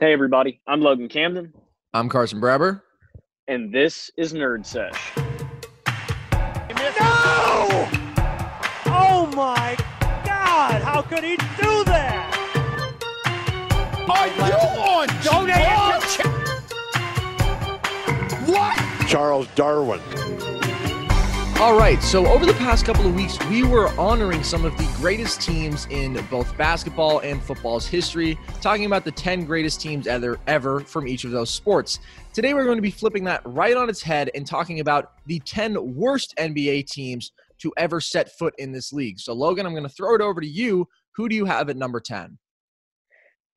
Hey, everybody. I'm Logan Camden. I'm Carson Brabber. And this is Nerd Sesh. No! Oh my God! How could he do that? Are you on Don't. What? Charles Darwin. All right, so over the past couple of weeks, we were honoring some of the greatest teams in both basketball and football's history, talking about the 10 greatest teams ever, ever from each of those sports. Today, we're going to be flipping that right on its head and talking about the 10 worst NBA teams to ever set foot in this league. So, Logan, I'm going to throw it over to you. Who do you have at number 10?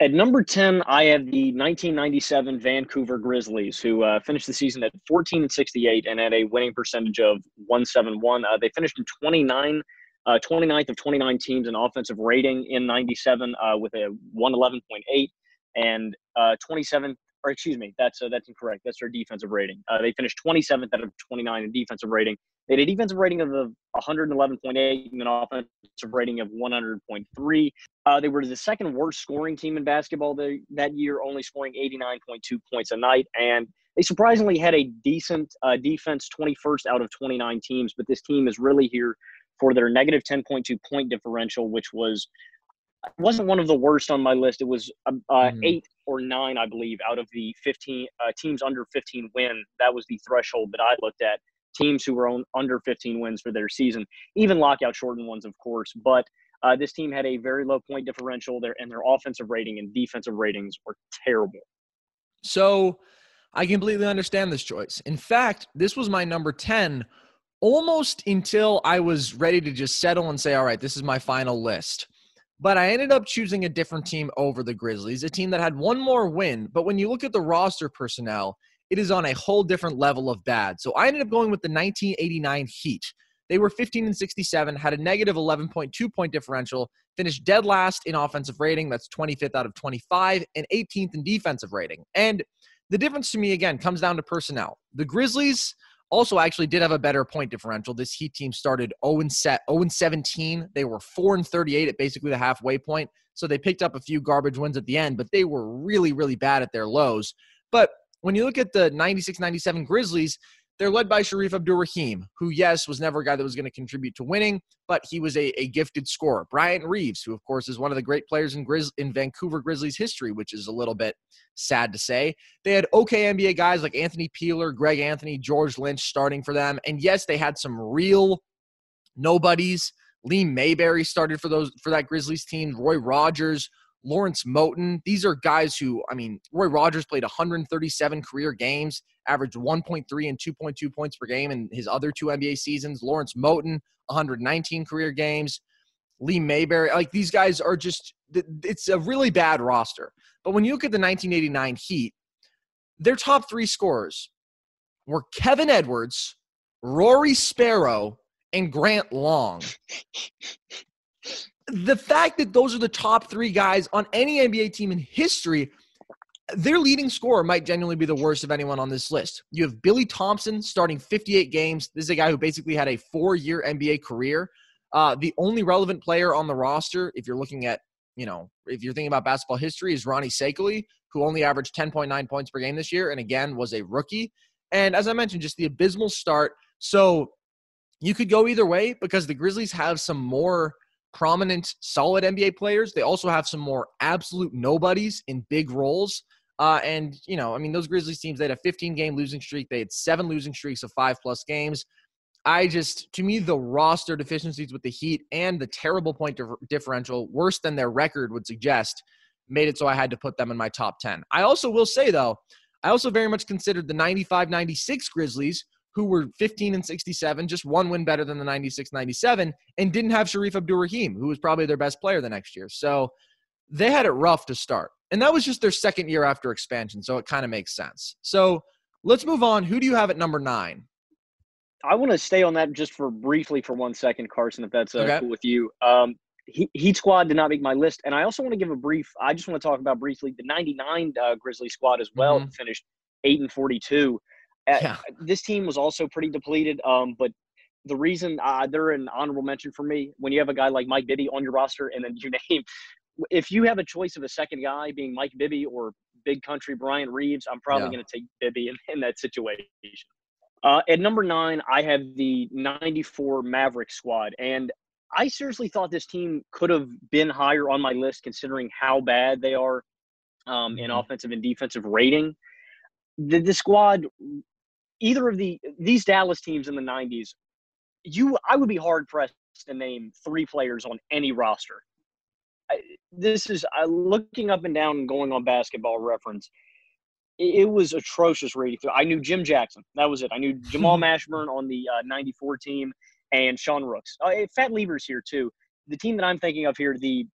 At number 10, I have the 1997 Vancouver Grizzlies, who uh, finished the season at 14 and 68 and had a winning percentage of 171. Uh, they finished in 29, uh, 29th of 29 teams in offensive rating in 97 uh, with a 111.8 and uh, 27 or excuse me, that's uh, that's incorrect. That's their defensive rating. Uh, they finished 27th out of 29 in defensive rating. They had a defensive rating of 111.8 and an offensive rating of 100.3. Uh, they were the second worst scoring team in basketball the, that year, only scoring 89.2 points a night. And they surprisingly had a decent uh, defense, 21st out of 29 teams. But this team is really here for their negative 10.2 point differential, which was wasn't one of the worst on my list. It was uh, mm-hmm. eight or nine, I believe, out of the 15 uh, teams under 15 win. That was the threshold that I looked at. Teams who were on, under 15 wins for their season, even lockout shortened ones, of course. But uh, this team had a very low point differential there, and their offensive rating and defensive ratings were terrible. So I completely understand this choice. In fact, this was my number 10 almost until I was ready to just settle and say, all right, this is my final list. But I ended up choosing a different team over the Grizzlies, a team that had one more win. But when you look at the roster personnel, it is on a whole different level of bad. So I ended up going with the 1989 Heat. They were 15 and 67, had a negative 11.2 point differential, finished dead last in offensive rating. That's 25th out of 25, and 18th in defensive rating. And the difference to me, again, comes down to personnel. The Grizzlies also actually did have a better point differential. This Heat team started 0 and 17. They were 4 and 38 at basically the halfway point. So they picked up a few garbage wins at the end, but they were really, really bad at their lows. But when you look at the 96 97 Grizzlies, they're led by Shareef Abdur-Rahim, who, yes, was never a guy that was going to contribute to winning, but he was a, a gifted scorer. Bryant Reeves, who, of course, is one of the great players in, Grizz- in Vancouver Grizzlies history, which is a little bit sad to say. They had okay NBA guys like Anthony Peeler, Greg Anthony, George Lynch starting for them. And yes, they had some real nobodies. Lee Mayberry started for those for that Grizzlies team. Roy Rogers, Lawrence Moten. These are guys who, I mean, Roy Rogers played 137 career games, averaged 1.3 and 2.2 points per game in his other two NBA seasons. Lawrence Moten, 119 career games. Lee Mayberry, like these guys are just, it's a really bad roster. But when you look at the 1989 Heat, their top three scorers were Kevin Edwards, Rory Sparrow, and Grant Long the fact that those are the top three guys on any NBA team in history, their leading scorer might genuinely be the worst of anyone on this list. You have Billy Thompson starting 58 games. This is a guy who basically had a four year NBA career. Uh, the only relevant player on the roster, if you're looking at, you know, if you're thinking about basketball history, is Ronnie Seikaly, who only averaged 10.9 points per game this year, and again was a rookie. And as I mentioned, just the abysmal start. So you could go either way because the Grizzlies have some more prominent, solid NBA players. They also have some more absolute nobodies in big roles. Uh, and, you know, I mean, those Grizzlies teams, they had a 15 game losing streak. They had seven losing streaks of five plus games. I just, to me, the roster deficiencies with the Heat and the terrible point differential, worse than their record would suggest, made it so I had to put them in my top 10. I also will say, though, I also very much considered the 95 96 Grizzlies, who were 15 and 67, just one win better than the 96 97, and didn't have Shareef Abdur-Rahim, who was probably their best player the next year. So they had it rough to start. And that was just their second year after expansion. So it kind of makes sense. So let's move on. Who do you have at number nine? I want to stay on that just for briefly for one second, Carson, if that's uh, okay. cool with you. Um, Heat squad did not make my list, and I also want to give a brief. I just want to talk about briefly the '99 uh, Grizzly squad as well. Mm-hmm. Finished eight and 42. Yeah. This team was also pretty depleted, um, but the reason uh, they're an honorable mention for me when you have a guy like Mike Bibby on your roster, and then you name if you have a choice of a second guy being Mike Bibby or Big Country Bryant Reeves, I'm probably yeah. going to take Bibby in, in that situation. Uh, at number nine, I have the 94 Maverick squad. And I seriously thought this team could have been higher on my list considering how bad they are um, in mm-hmm. offensive and defensive rating. The, the squad, either of the these Dallas teams in the 90s, you I would be hard pressed to name three players on any roster. I, this is uh, looking up and down and going on basketball reference it was atrocious rating. I knew Jim Jackson. That was it. I knew Jamal Mashburn on the uh, 94 team and Sean Rooks. Uh, Fat Lever's here too. The team that I'm thinking of here, the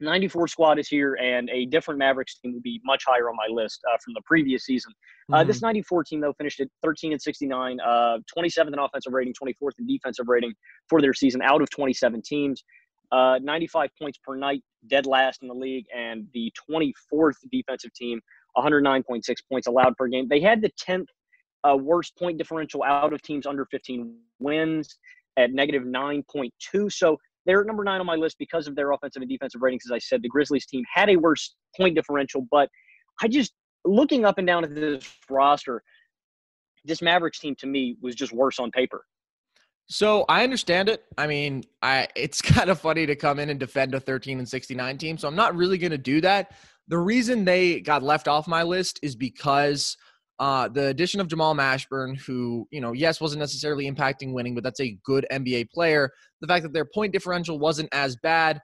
94 squad is here, and a different Mavericks team would be much higher on my list uh, from the previous season. Uh, mm-hmm. This 94 team, though, finished at 13 and 69, 27th uh, in offensive rating, 24th in defensive rating for their season out of 27 teams. Uh, 95 points per night, dead last in the league, and the 24th defensive team 109.6 points allowed per game. They had the 10th uh, worst point differential out of teams under 15 wins at negative 9.2. So they're number nine on my list because of their offensive and defensive ratings. As I said, the Grizzlies team had a worse point differential, but I just looking up and down at this roster, this Mavericks team to me was just worse on paper. So I understand it. I mean, I it's kind of funny to come in and defend a 13 and 69 team. So I'm not really going to do that. The reason they got left off my list is because uh, the addition of Jamal Mashburn, who, you know, yes, wasn't necessarily impacting winning, but that's a good NBA player. The fact that their point differential wasn't as bad,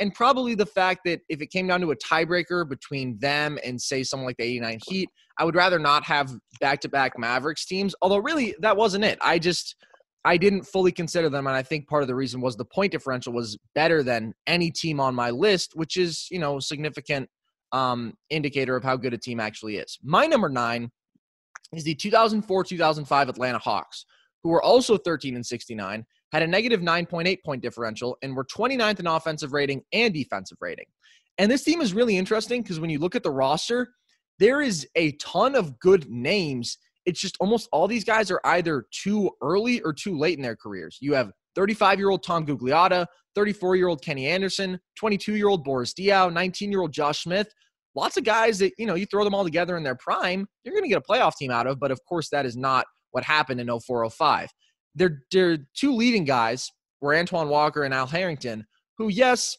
and probably the fact that if it came down to a tiebreaker between them and, say, someone like the 89 Heat, I would rather not have back to back Mavericks teams. Although, really, that wasn't it. I just. I didn't fully consider them, and I think part of the reason was the point differential was better than any team on my list, which is, you know, significant um, indicator of how good a team actually is. My number nine is the 2004 2005 Atlanta Hawks, who were also 13 and 69, had a negative 9.8 point differential, and were 29th in offensive rating and defensive rating. And this team is really interesting because when you look at the roster, there is a ton of good names. It's just almost all these guys are either too early or too late in their careers. You have 35 year old Tom Gugliotta, 34 year old Kenny Anderson, 22 year old Boris Diaw, 19 year old Josh Smith. Lots of guys that, you know, you throw them all together in their prime, you're going to get a playoff team out of. But of course, that is not what happened in 0405. Their, their two leading guys were Antoine Walker and Al Harrington, who, yes,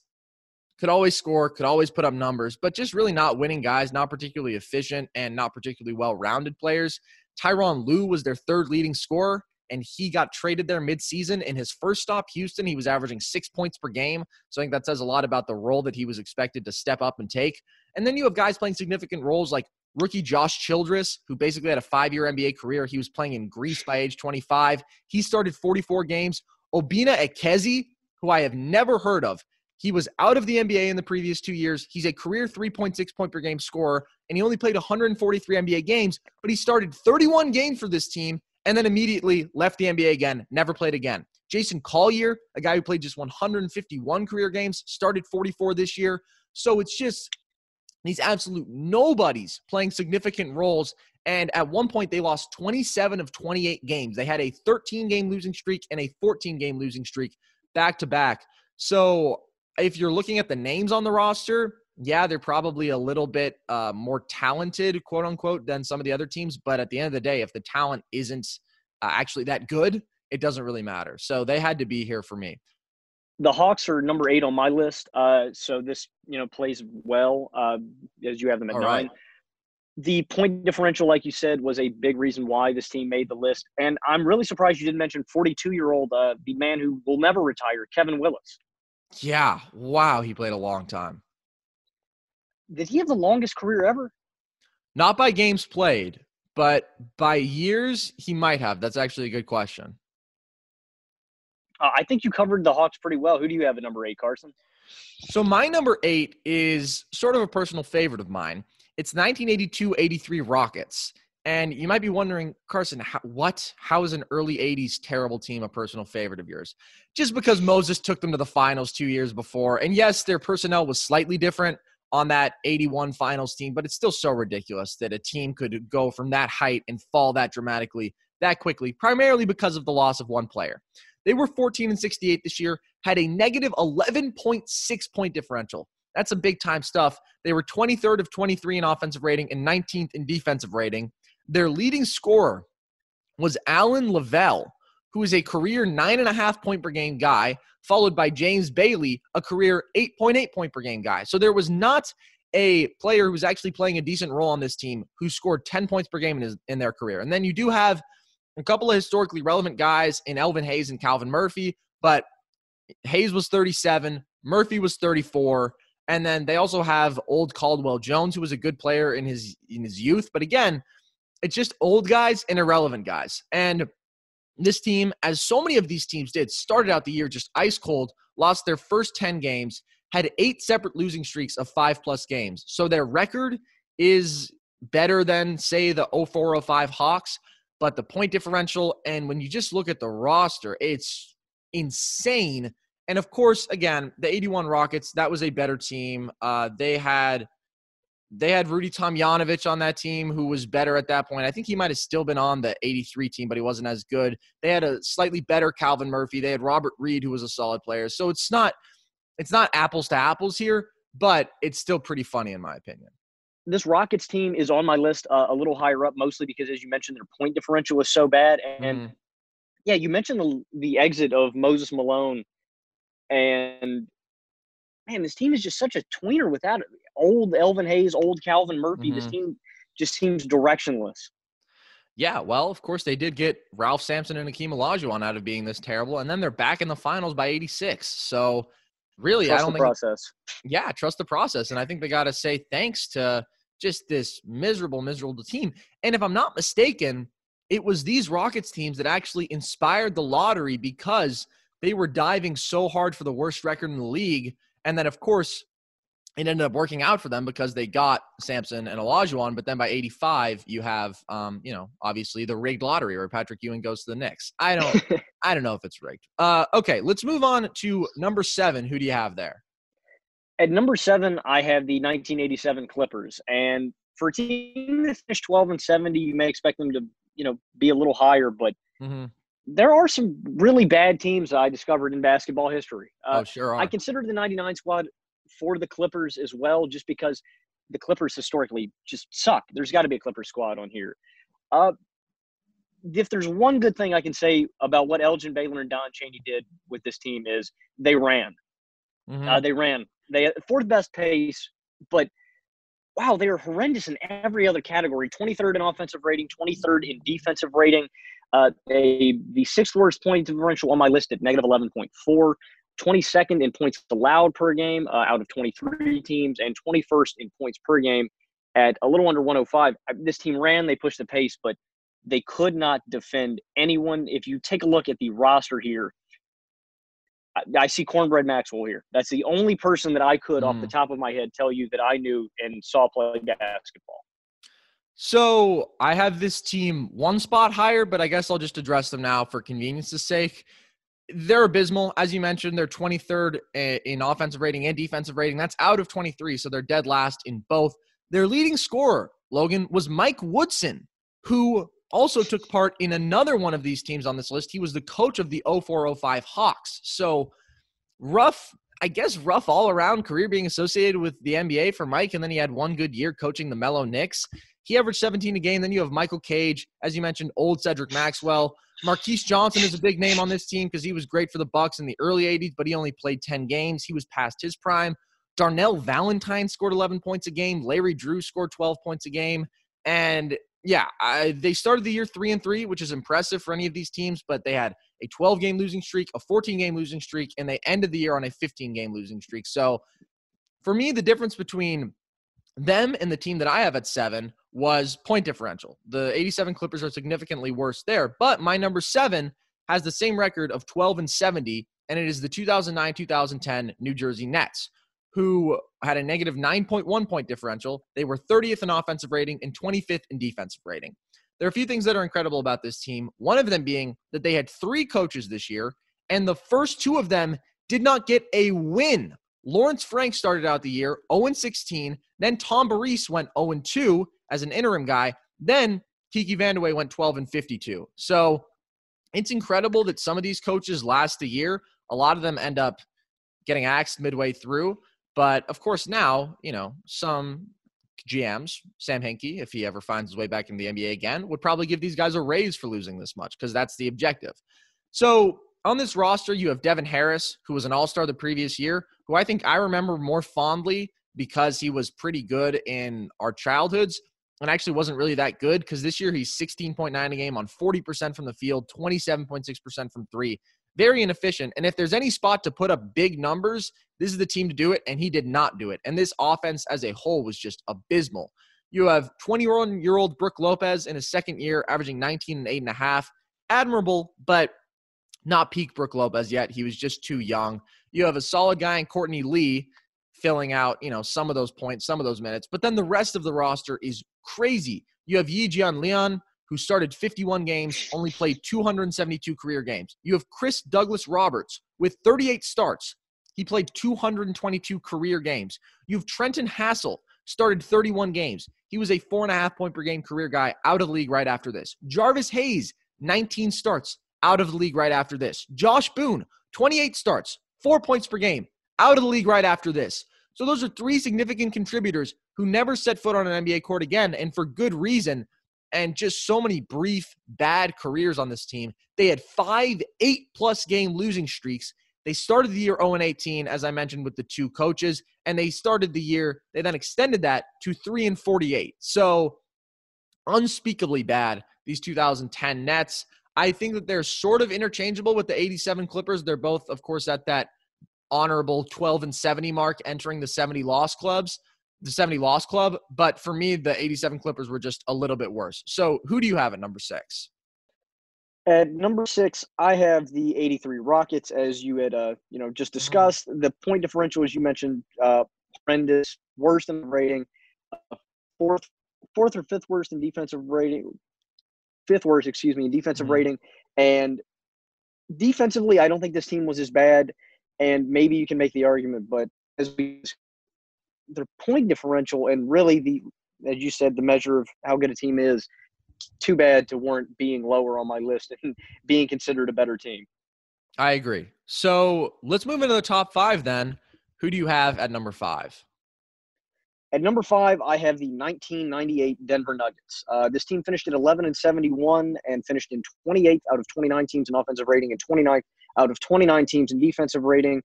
could always score, could always put up numbers, but just really not winning guys, not particularly efficient and not particularly well rounded players. Tyronn Lue was their third leading scorer and he got traded there midseason. In his first stop, Houston, he was averaging six points per game. So I think that says a lot about the role that he was expected to step up and take. And then you have guys playing significant roles like rookie Josh Childress, who basically had a five year NBA career. He was playing in Greece by age 25. He started 44 games. Obinna Ekezie, who I have never heard of, he was out of the NBA in the previous two years. He's a career 3.6 point per game scorer, and he only played 143 NBA games, but he started 31 games for this team and then immediately left the NBA again, never played again. Jason Collier, a guy who played just 151 career games, started 44 this year. So it's just these absolute nobodies playing significant roles. And at one point, they lost 27 of 28 games. They had a 13 game losing streak and a 14 game losing streak back to back. So if you're looking at the names on the roster, yeah, they're probably a little bit uh, more talented, quote unquote, than some of the other teams. But at the end of the day, if the talent isn't uh, actually that good, it doesn't really matter. So they had to be here for me. The Hawks are number eight on my list. Uh, so this, you know, plays well uh, as you have them at All nine. right. The point differential, like you said, was a big reason why this team made the list. And I'm really surprised you didn't mention 42 year old, uh, the man who will never retire, Kevin Willis. Yeah. Wow. He played a long time. Did he have the longest career ever? Not by games played, but by years, he might have. That's actually a good question. Uh, I think you covered the Hawks pretty well. Who do you have at number eight, Carson? So my number eight is sort of a personal favorite of mine. It's 1982-83 Rockets. And you might be wondering, Carson, how, what? How is an early 80s terrible team a personal favorite of yours? Just because Moses took them to the finals two years before. And yes, their personnel was slightly different on that 81 finals team, but it's still so ridiculous that a team could go from that height and fall that dramatically that quickly, primarily because of the loss of one player. They were 14 and 68 this year, had a negative 11.6 point differential. That's some big time stuff. They were 23rd of 23 in offensive rating and 19th in defensive rating. Their leading scorer was Allen Leavell, who is a career nine and a half point per game guy, followed by James Bailey, a career 8.8 point per game guy. So there was not a player who was actually playing a decent role on this team who scored 10 points per game in, his, in their career. And then you do have a couple of historically relevant guys in Elvin Hayes and Calvin Murphy, but Hayes was 37, Murphy was 34, and then they also have old Caldwell Jones, who was a good player in his in his youth. But again, it's just old guys and irrelevant guys. And this team, as so many of these teams did, started out the year just ice cold, lost their first 10 games, had eight separate losing streaks of five plus games. So their record is better than, say, the 0405 Hawks, but the point differential, and when you just look at the roster, it's insane. And of course, again, the 81 Rockets, that was a better team. Uh, they had they had Rudy Tomjanovich on that team, who was better at that point. I think he might have still been on the 83 team, but he wasn't as good. They had a slightly better Calvin Murphy. They had Robert Reid, who was a solid player. So it's not it's not apples to apples here, but it's still pretty funny in my opinion. This Rockets team is on my list uh, a little higher up, mostly because, as you mentioned, their point differential was so bad. And Mhm. yeah, you mentioned the the exit of Moses Malone, and man, this team is just such a tweener without it. Old Elvin Hayes, old Calvin Murphy. This Mhm. team just seems directionless. Yeah, well, of course they did get Ralph Sampson and Akeem Olajuwon out of being this terrible, and then they're back in the finals by 86. So really, Trust I don't the think process. yeah, trust the process. And I think they got to say thanks to just this miserable, miserable team. And if I'm not mistaken, it was these Rockets teams that actually inspired the lottery because they were diving so hard for the worst record in the league. And then, of course, it ended up working out for them because they got Sampson and Olajuwon. But then by 85, you have, um, you know, obviously the rigged lottery where Patrick Ewing goes to the Knicks. I don't, I don't know if it's rigged. Uh, okay, let's move on to number seven. Who do you have there? At number seven, I have the 1987 Clippers, and for a team that finished 12 and 70, you may expect them to, you know, be a little higher, but Mm-hmm. there are some really bad teams I discovered in basketball history. Uh, oh, sure. Are. I consider the 99 squad for the Clippers as well, just because the Clippers historically just suck. There's got to be a Clipper squad on here. Uh, if there's one good thing I can say about what Elgin Baylor and Don Chaney did with this team is they ran. Mhm. Uh, they ran. They had fourth best pace, but wow, they were horrendous in every other category. 23rd in offensive rating, 23rd in defensive rating. Uh, they the sixth worst point differential on my list at negative 11.4. 22nd in points allowed per game uh, out of 23 teams, and 21st in points per game at a little under 105. Uh, This team ran, they pushed the pace, but they could not defend anyone. If you take a look at the roster here, I, I see Cornbread Maxwell here. That's the only person that I could, off the mm. top of my head, tell you that I knew and saw play basketball. So I have this team one spot higher, but I guess I'll just address them now for convenience's sake. They're abysmal. As you mentioned, they're 23rd eh, in offensive rating and defensive rating. That's out of 23, so they're dead last in both. Their leading scorer, Logan, was Mike Woodson, who also took part in another one of these teams on this list. He was the coach of the 0405 Hawks. So rough I guess, rough all around career being associated with the NBA for Mike. And then he had one good year coaching the Melo Knicks. He averaged 17 a game. Then you have Michael Cage, as you mentioned, old Cedric Maxwell. Marques Johnson is a big name on this team because he was great for the Bucks in the early 80s, but he only played 10 games. He was past his prime. Darnell Valentine scored 11 points a game. Larry Drew scored 12 points a game. And yeah, I, they started the year three and three, which is impressive for any of these teams, but they had a 12 game losing streak, a 14 game losing streak, and they ended the year on a 15 game losing streak. So for me, the difference between them and the team that I have at seven was point differential. The 87 Clippers are significantly worse there, but my number seven has the same record of 12 and 70, and it is the 2009 2010 New Jersey Nets, who had a negative 9.1 point differential. They were 30th in offensive rating and 25th in defensive rating. There are a few things that are incredible about this team. One of them being that they had three coaches this year, and the first two of them did not get a win. Lawrence Frank started out the year 0 16. Then Tom Barrise went 0 2 as an interim guy. Then Kiki Vandeweghe went 12 and 52. So it's incredible that some of these coaches last a year. A lot of them end up getting axed midway through. But of course, now, you know, some GMs, Sam Hinkie, if he ever finds his way back in the NBA again, would probably give these guys a raise for losing this much because that's the objective. So on this roster, you have Devin Harris, who was an all star the previous year, who I think I remember more fondly because he was pretty good in our childhoods and actually wasn't really that good because this year he's 16.9 a game on 40% from the field, 27.6% from three. Very inefficient. And if there's any spot to put up big numbers, this is the team to do it. And he did not do it. And this offense as a whole was just abysmal. You have 21 year old Brook Lopez in his second year, averaging 19 and eight and a half. Admirable, but not peak Brook Lopez yet. He was just too young. You have a solid guy in Courtney Lee filling out, you know, some of those points, some of those minutes. But then the rest of the roster is crazy. You have Yi Jian Jianlian, who started 51 games, only played 272 career games. You have Chris Douglas Roberts with 38 starts. He played 222 career games. You have Trenton Hassell, started 31 games. He was a four and a half point per game career guy out of the league right after this. Jarvis Hayes, 19 starts, out of the league right after this. Josh Boone, 28 starts, four points per game, out of the league right after this. So those are three significant contributors who never set foot on an NBA court again, and for good reason. And just so many brief, bad careers on this team. They had five eight plus game losing streaks. They started the year 0 18, as I mentioned, with the two coaches, and they started the year, they then extended that to 3 and 48. So unspeakably bad, these 2010 Nets. I think that they're sort of interchangeable with the 87 Clippers. They're both, of course, at that honorable 12 and 70 mark entering the 70 loss clubs, the 70 loss club. But for me, the 87 Clippers were just a little bit worse. So who do you have at number six? At number six, I have the 83 Rockets, as you had, uh, you know, just mm-hmm. discussed. The point differential, as you mentioned, uh, horrendous, worse than the rating, uh, fourth, fourth or fifth worst in defensive rating, fifth worst, excuse me, in defensive mm-hmm. rating. And defensively, I don't think this team was as bad. And maybe you can make the argument, but as we the point differential and really the as you said, the measure of how good a team is, too bad to warrant being lower on my list and being considered a better team. I agree. So let's move into the top five then. Who do you have at number five? At number five, I have the 1998 Denver Nuggets. Uh, this team finished at 11 and 71 and finished in 28th out of 29 teams in offensive rating and 29th out of 29 teams in defensive rating.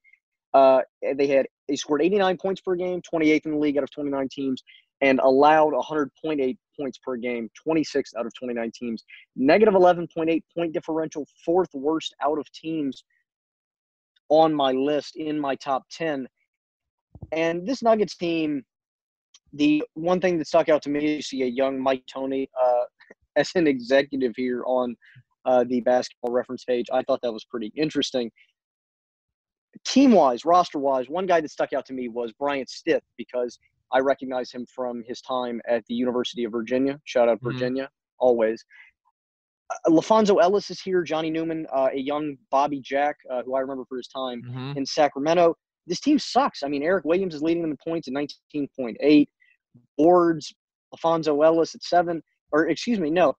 Uh, they had they scored 89 points per game, 28th in the league out of 29 teams, and allowed 100.8 points per game, 26th out of 29 teams. Negative 11.8 point differential, fourth worst out of teams on my list in my top 10. And this Nuggets team the one thing that stuck out to me is see a young Mike D'Antoni uh, as an executive here on uh, the basketball reference page. I thought that was pretty interesting. Team wise, roster wise, one guy that stuck out to me was Bryant Stith because I recognize him from his time at the University of Virginia. Shout out mm-hmm. Virginia, mm-hmm. always. Uh, LaPhonso Ellis is here. Johnny Newman, uh, a young Bobby Jack, uh, who I remember for his time mm-hmm. in Sacramento. This team sucks. I mean, Eric Williams is leading them in points at 19.8 boards, LaPhonso Ellis at seven, or excuse me, no,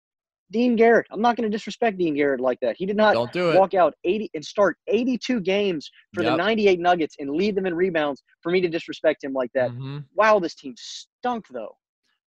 Dean Garrett. I'm not going to disrespect Dean Garrett like that. He did not do it. walk out 80 and start 82 games for the 98 Nuggets and lead them in rebounds for me to disrespect him like that. Mhm. Wow, this team stunk though.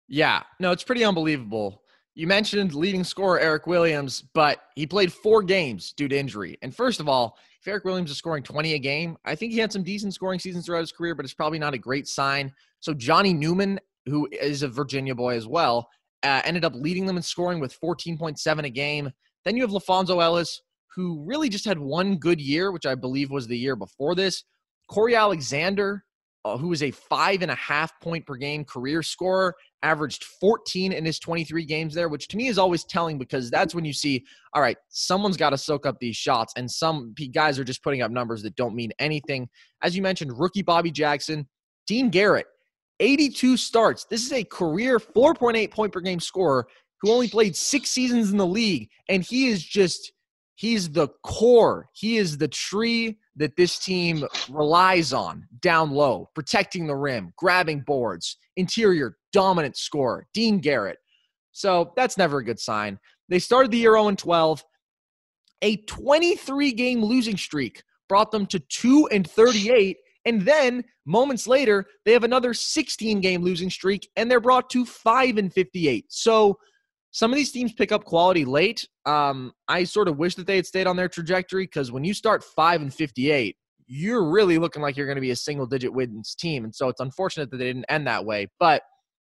Yeah, no, it's pretty unbelievable. You mentioned leading scorer Eric Williams, but he played four games due to injury. And first of all, if Eric Williams is scoring 20 a game, I think he had some decent scoring seasons throughout his career, but it's probably not a great sign. So Johnny Newman, who is a Virginia boy as well, uh, ended up leading them in scoring with 14.7 a game. Then you have LaPhonso Ellis, who really just had one good year, which I believe was the year before this. Cory Alexander, uh, was a five and a half point per game career scorer, averaged 14 in his 23 games there, which to me is always telling because that's when you see, all right, someone's got to soak up these shots, and some guys are just putting up numbers that don't mean anything. As you mentioned, rookie Bobby Jackson, Dean Garrett, 82 starts. This is a career 4.8 point per game scorer who only played six seasons in the league, and he is just. He's the core. He is the tree that this team relies on down low, protecting the rim, grabbing boards, interior dominant scorer, Dean Garrett. So that's never a good sign. They started the year 0 12. A 23 game losing streak brought them to 2 and 38. And then moments later, they have another 16 game losing streak and they're brought to 5 and 58. So some of these teams pick up quality late. Um, I sort of wish that they had stayed on their trajectory because when you start 5 and 58, you're really looking like you're going to be a single digit wins team. And so it's unfortunate that they didn't end that way. But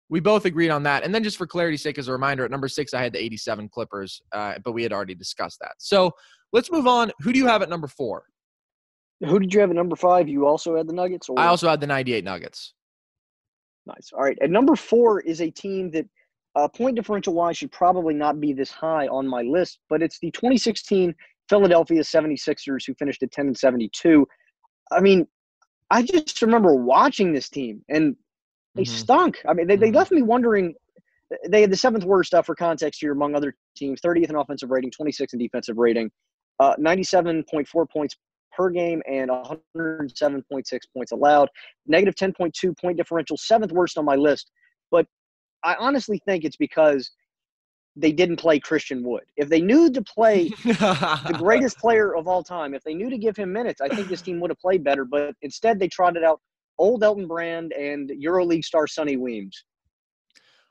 we both agreed on that. And then just for clarity's sake, as a reminder, at number six, I had the 87 Clippers, uh, but we had already discussed that. So let's move on. Who do you have at number four? Who did you have at number five? You also had the Nuggets? Or? I also had the 98 Nuggets. Nice. All right. At number four is a team that, uh, point differential wise, should probably not be this high on my list, but it's the 2016 Philadelphia 76ers who finished at 10 and 72. I mean, I just remember watching this team and they Mhm. stunk. I mean, they, they Mhm. left me wondering. They had the seventh worst stuff for context here among other teams 30th in offensive rating, 26th in defensive rating, uh, 97.4 points per game, and 107.6 points allowed. Negative 10.2 point differential, seventh worst on my list. But I honestly think it's because they didn't play Christian Wood. If they knew to play the greatest player of all time, if they knew to give him minutes, I think this team would have played better. But instead, they trotted out old Elton Brand and EuroLeague star Sonny Weems.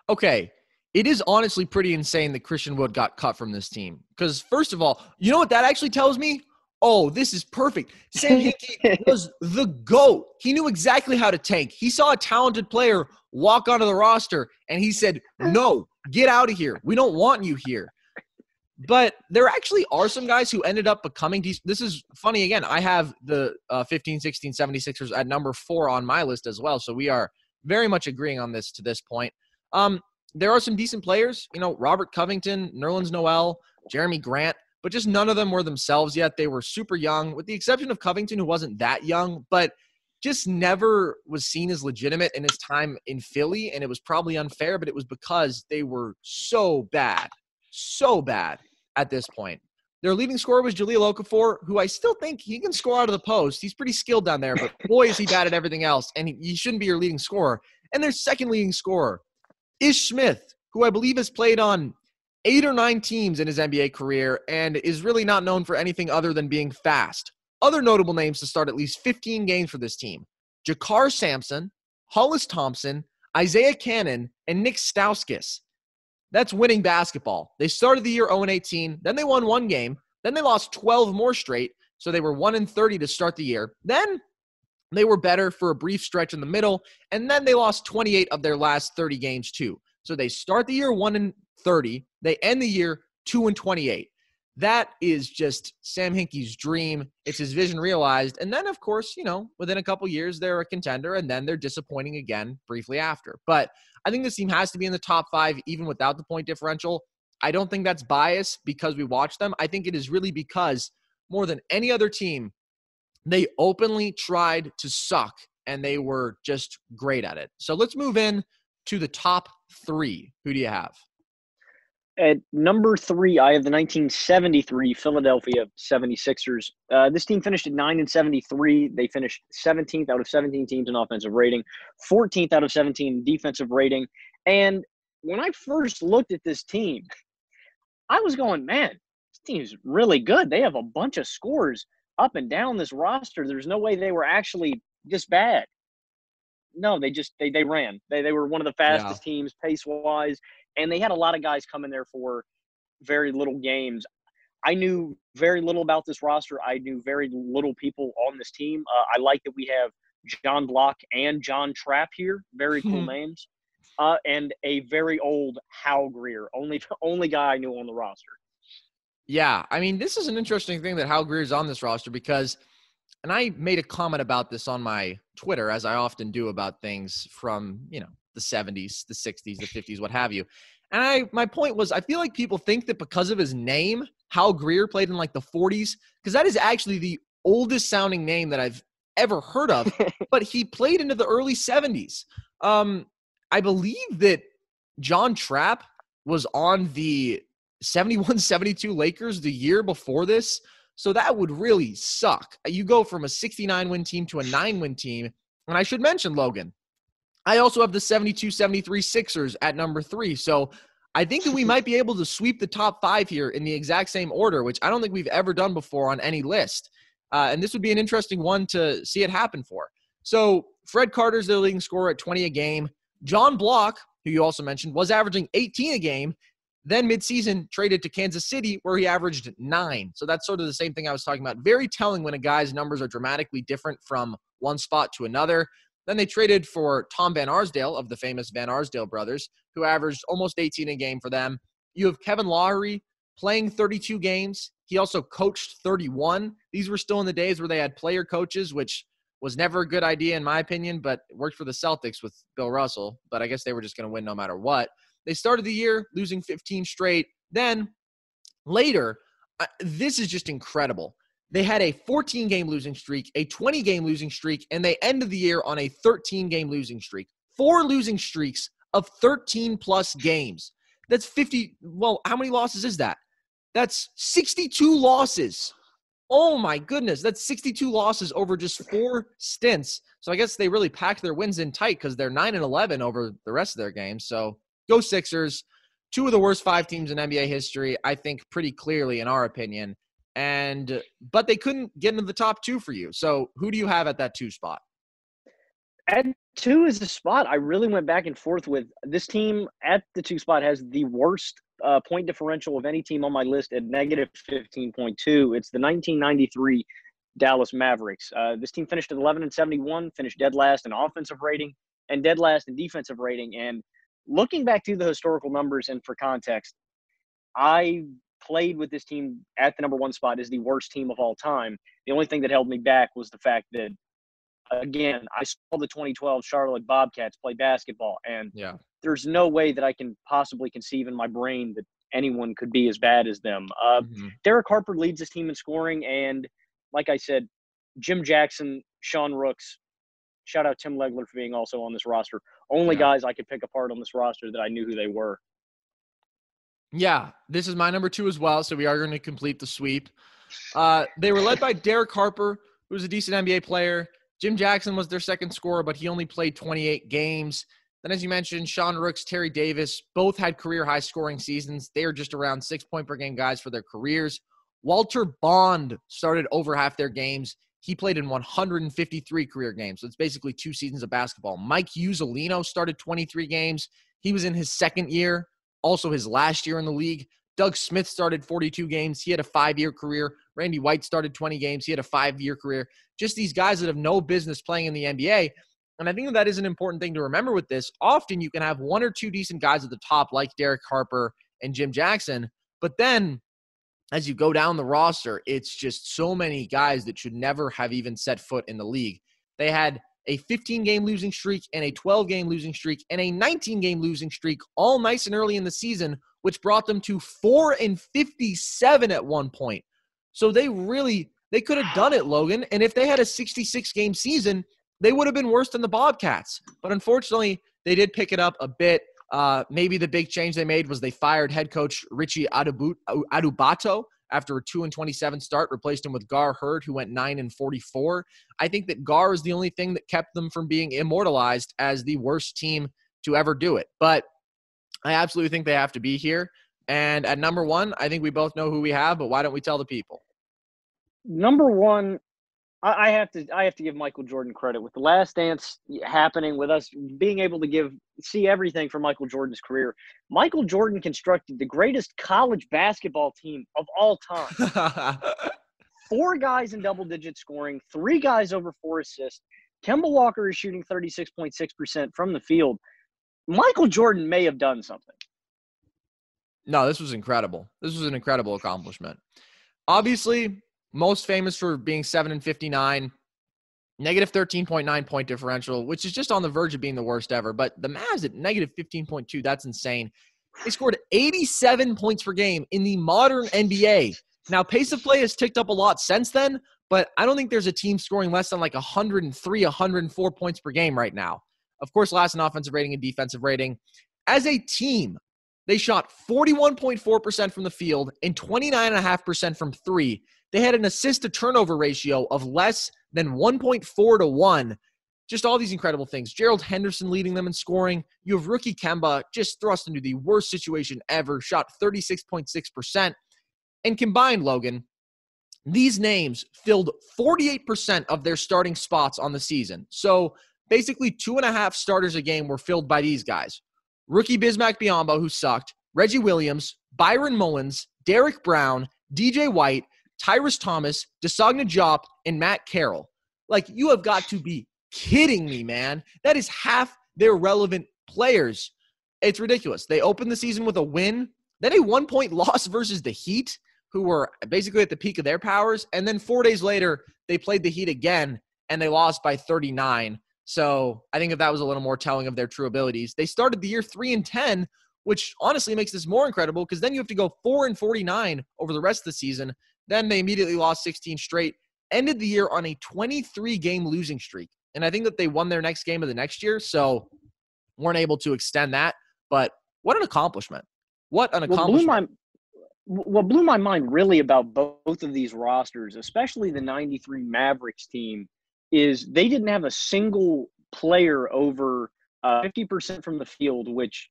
okay. It is honestly pretty insane that Christian Wood got cut from this team. Because, first of all, you know what that actually tells me? Oh, this is perfect. Sam Hinkie was the GOAT. He knew exactly how to tank. He saw a talented player walk onto the roster and he said, No, get out of here. We don't want you here. But there actually are some guys who ended up becoming decent. This is funny again. I have the uh, 15, 16, 76ers at number four on my list as well. So we are very much agreeing on this to this point. Um, there are some decent players, you know, Robert Covington, Nerlens Noel, Jerami Grant, but just none of them were themselves yet. They were super young, with the exception of Covington, who wasn't that young, but just never was seen as legitimate in his time in Philly. And it was probably unfair, but it was because they were so bad, so bad at this point. Their leading scorer was Jahlil Okafor, who I still think he can score out of the post. He's pretty skilled down there, but boy, is he bad at everything else. And he, he shouldn't be your leading scorer. And their second leading scorer, Ish Smith, who I believe has played on eight or nine teams in his NBA career and is really not known for anything other than being fast. Other notable names to start at least 15 games for this team JaKarr Sampson, Hollis Thompson, Isaiah Canaan, and Nick Stauskas. That's winning basketball. They started the year 0 18, then they won one game, then they lost 12 more straight, so they were 1 and 30 to start the year. Then they were better for a brief stretch in the middle, and then they lost 28 of their last 30 games too. So they start the year 1 and 30, they end the year 2 and 28. That is just Sam Hinkie's dream. It's his vision realized. And then, of course, you know, within a couple years, they're a contender, and then they're disappointing again briefly after. But I think this team has to be in the top five, even without the point differential. I don't think that's bias because we watch them. I think it is really because more than any other team, they openly tried to suck and they were just great at it. So let's move in to the top three. Who do you have? At number three, I have the 1973 Philadelphia 76ers. Uh, this team finished at 9 and 73. They finished 17th out of 17 teams in offensive rating, 14th out of 17 in defensive rating. And when I first looked at this team, I was going, man, this team's really good. They have a bunch of scores up and down this roster. There's no way they were actually just bad. No, they just they they ran. They they were one of the fastest yeah. teams pace wise, and they had a lot of guys coming there for very little games. I knew very little about this roster. I knew very little people on this team. Uh, I like that we have John Block and John Trapp here. Very cool names. Uh, and a very old Hal Greer, only only guy I knew on the roster. Yeah, I mean, this is an interesting thing that Hal Greer is on this roster because, and I made a comment about this on my Twitter, as I often do about things from you know the 70s, the 60s, the 50s, what have you. And I, my point was, I feel like people think that because of his name, Hal Greer played in like the 40s, because that is actually the oldest sounding name that I've ever heard of. but he played into the early 70s. Um, I believe that John Trapp was on the 71 72 Lakers the year before this. So that would really suck. You go from a 69 win team to a nine win team. And I should mention, Logan, I also have the 72 73 Sixers at number three. So I think that we might be able to sweep the top five here in the exact same order, which I don't think we've ever done before on any list. Uh, and this would be an interesting one to see it happen for. So Fred Carter's the leading scorer at 20 a game. John Block, who you also mentioned, was averaging 18 a game. Then midseason traded to Kansas City where he averaged nine. So that's sort of the same thing I was talking about. Very telling when a guy's numbers are dramatically different from one spot to another. Then they traded for Tom Van Arsdale of the famous Van Arsdale brothers, who averaged almost 18 a game for them. You have Kevin Loughery playing 32 games. He also coached 31. These were still in the days where they had player coaches, which was never a good idea in my opinion, but worked for the Celtics with Bill Russell. But I guess they were just going to win no matter what. They started the year losing 15 straight. Then later, this is just incredible. They had a 14 game losing streak, a 20 game losing streak, and they ended the year on a 13 game losing streak. Four losing streaks of 13 plus games. That's 50. Well, how many losses is that? That's 62 losses. Oh my goodness, that's 62 losses over just four stints. So I guess they really packed their wins in tight because they're 9 and 11 over the rest of their games. So go Sixers. Two of the worst five teams in NBA history, I think, pretty clearly, in our opinion. And but they couldn't get into the top two for you. So who do you have at that two spot? At two is the spot I really went back and forth with. This team at the two spot has the worst uh, point differential of any team on my list at negative 15.2. It's the 1993 Dallas Mavericks. Uh, this team finished at 11 and 71, finished dead last in offensive rating and dead last in defensive rating. And looking back to the historical numbers and for context, I played with this team at the number one spot is the worst team of all time. The only thing that held me back was the fact that, again, I saw the 2012 Charlotte Bobcats play basketball, and yeah. there's no way that I can possibly conceive in my brain that anyone could be as bad as them. Uh, mm-hmm. Derek Harper leads his team in scoring, and like I said, Jim Jackson, Sean Rooks, shout out Tim Legler for being also on this roster. Only yeah. guys I could pick apart on this roster that I knew who they were. Yeah, this is my number two as well. So we are going to complete the sweep. Uh, they were led by Derek Harper, who was a decent NBA player. Jim Jackson was their second scorer, but he only played 28 games. Then, as you mentioned, Sean Rooks, Terry Davis, both had career high scoring seasons. They are just around six point per game guys for their careers. Walter Bond started over half their games. He played in 153 career games. So it's basically two seasons of basketball. Mike Iuzzolino started 23 games. He was in his second year also his last year in the league. Doug Smith started 42 games. He had a five year career. Randy White started 20 games. He had a five year career. Just these guys that have no business playing in the NBA. And I think that is an important thing to remember with this. Often you can have one or two decent guys at the top, like Derek Harper and Jim Jackson. But then as you go down the roster, it's just so many guys that should never have even set foot in the league. They had a 15 game losing streak and a 12 game losing streak and a 19 game losing streak all nice and early in the season which brought them to 4 and 57 at one point. So they really they could have done it logan and if they had a 66 game season they would have been worse than the bobcats. But unfortunately they did pick it up a bit. Uh, maybe the big change they made was they fired head coach richie adubato after a 2 and 27 start, replaced him with Gar Heard, who went 9 and 44. I think that Gar is the only thing that kept them from being immortalized as the worst team to ever do it. But I absolutely think they have to be here. And at number one, I think we both know who we have, but why don't we tell the people? Number one, I, I have to I have to give Michael Jordan credit with the Last Dance happening, with us being able to give see everything from Michael Jordan's career. Michael Jordan constructed the greatest college basketball team of all time. Four guys in double digit scoring, three guys over four assists. Kemba Walker is shooting 36.6% from the field. Michael Jordan may have done something. No, this was incredible. This was an incredible accomplishment. Obviously, most famous for being 7 and 59, negative 13.9 point differential, which is just on the verge of being the worst ever. But the Mavs at negative 15.2, that's insane. They scored 87 points per game in the modern NBA. Now, pace of play has ticked up a lot since then, but I don't think there's a team scoring less than like 103, 104 points per game right now. Of course, last in offensive rating and defensive rating. As a team, they shot 41.4% from the field and 29.5% from three. They had an assist to turnover ratio of less than 1.4 to 1. Just all these incredible things. Gerald Henderson leading them in scoring. You have rookie Kemba just thrust into the worst situation ever, shot 36.6%. And combined, Logan, these names filled 48% of their starting spots on the season. So basically, two and a half starters a game were filled by these guys rookie Bismack Biyombo, who sucked, Reggie Williams, Byron Mullens, Derrick Brown, DJ White, Tyrus Thomas, DeSagana Diop, and Matt Carroll. Like, you have got to be kidding me, man. That is half their relevant players. It's ridiculous. They opened the season with a win, then a one point loss versus the Heat, who were basically at the peak of their powers. And then four days later, they played the Heat again and they lost by 39. So I think if that was a little more telling of their true abilities, they started the year three and 10, which honestly makes this more incredible because then you have to go four and 49 over the rest of the season. Then they immediately lost 16 straight, ended the year on a 23 game losing streak. And I think that they won their next game of the next year. So weren't able to extend that. But what an accomplishment. What an accomplishment. Well, what blew my mind really about both of these rosters, especially the 93 Mavericks team, is they didn't have a single player over uh, 50% from the field, which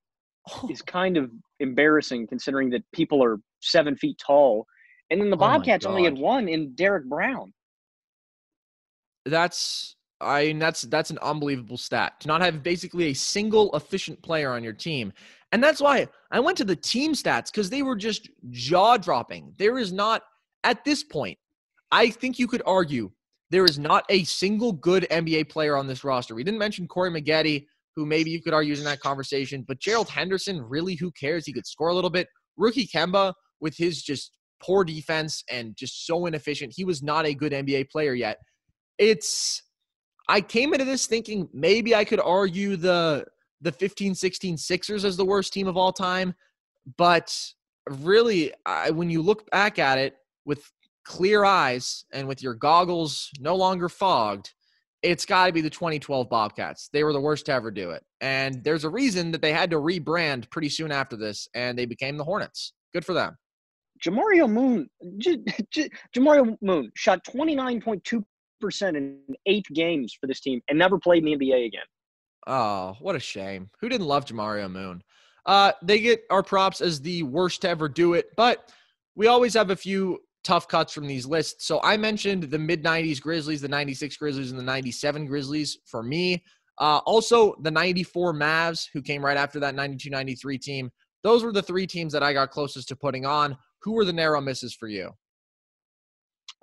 oh. is kind of embarrassing considering that people are seven feet tall. And then the oh Bobcats oh only had one in Derrick Brown. That's I mean that's that's an unbelievable stat to not have basically a single efficient player on your team. And that's why I went to the team stats because they were just jaw dropping. There is not at this point, I think you could argue there is not a single good NBA player on this roster. We didn't mention Corey Maggette, who maybe you could argue in that conversation, but Gerald Henderson, really, who cares? He could score a little bit. Rookie Kemba, with his just poor defense and just so inefficient, he was not a good NBA player yet. It's, I came into this thinking maybe I could argue the the 15 16 Sixers as the worst team of all time, but really, I, when you look back at it with clear eyes and with your goggles no longer fogged, it's got to be the 2012 Bobcats. They were the worst to ever do it. And there's a reason that they had to rebrand pretty soon after this, and they became the Hornets. Good for them. Jamario Moon, J- J- Jamario Moon shot 29.2% in eight games for this team and never played in the NBA again. Oh, what a shame. Who didn't love Jamario Moon? Uh, they get our props as the worst to ever do it, but we always have a few tough cuts from these lists. So I mentioned the mid 90s Grizzlies, the 96 Grizzlies, and the 97 Grizzlies for me. Uh, also, the 94 Mavs, who came right after that 92 93 team. Those were the three teams that I got closest to putting on. Who were the narrow misses for you?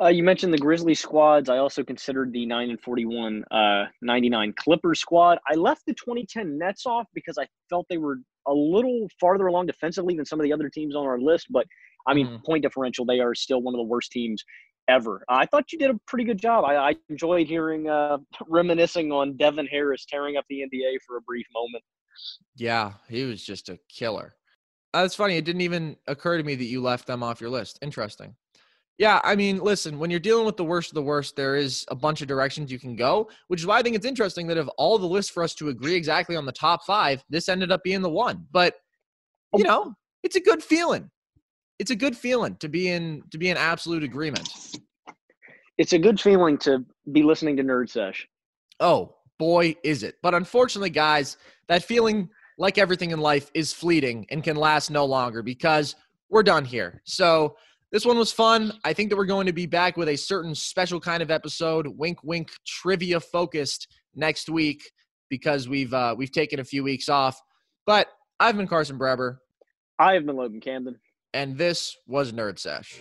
Uh, you mentioned the Grizzly squads. I also considered the 9 and 41 uh, 99 Clippers squad. I left the 2010 Nets off because I felt they were a little farther along defensively than some of the other teams on our list, but I mean, mm-hmm. point differential, they are still one of the worst teams ever. I thought you did a pretty good job. I, I enjoyed hearing, uh, reminiscing on Devin Harris tearing up the NBA for a brief moment. Yeah, he was just a killer. Uh, That's funny. It didn't even occur to me that you left them off your list. Interesting. Yeah, I mean, listen, when you're dealing with the worst of the worst, there is a bunch of directions you can go, which is why I think it's interesting that of all the lists for us to agree exactly on the top five, this ended up being the one. But, you know, it's a good feeling it's a good feeling to be in to be in absolute agreement. It's a good feeling to be listening to Nerd Sesh. Oh boy, is it! But unfortunately, guys, that feeling like everything in life, is fleeting and can last no longer because we're done here. So this one was fun. I think that we're going to be back with a certain special kind of episode, wink, wink, trivia focused next week because we've uh, we've taken a few weeks off. But I've been Carson Breber. I have been Logan Camden. And this was Nerd Sesh.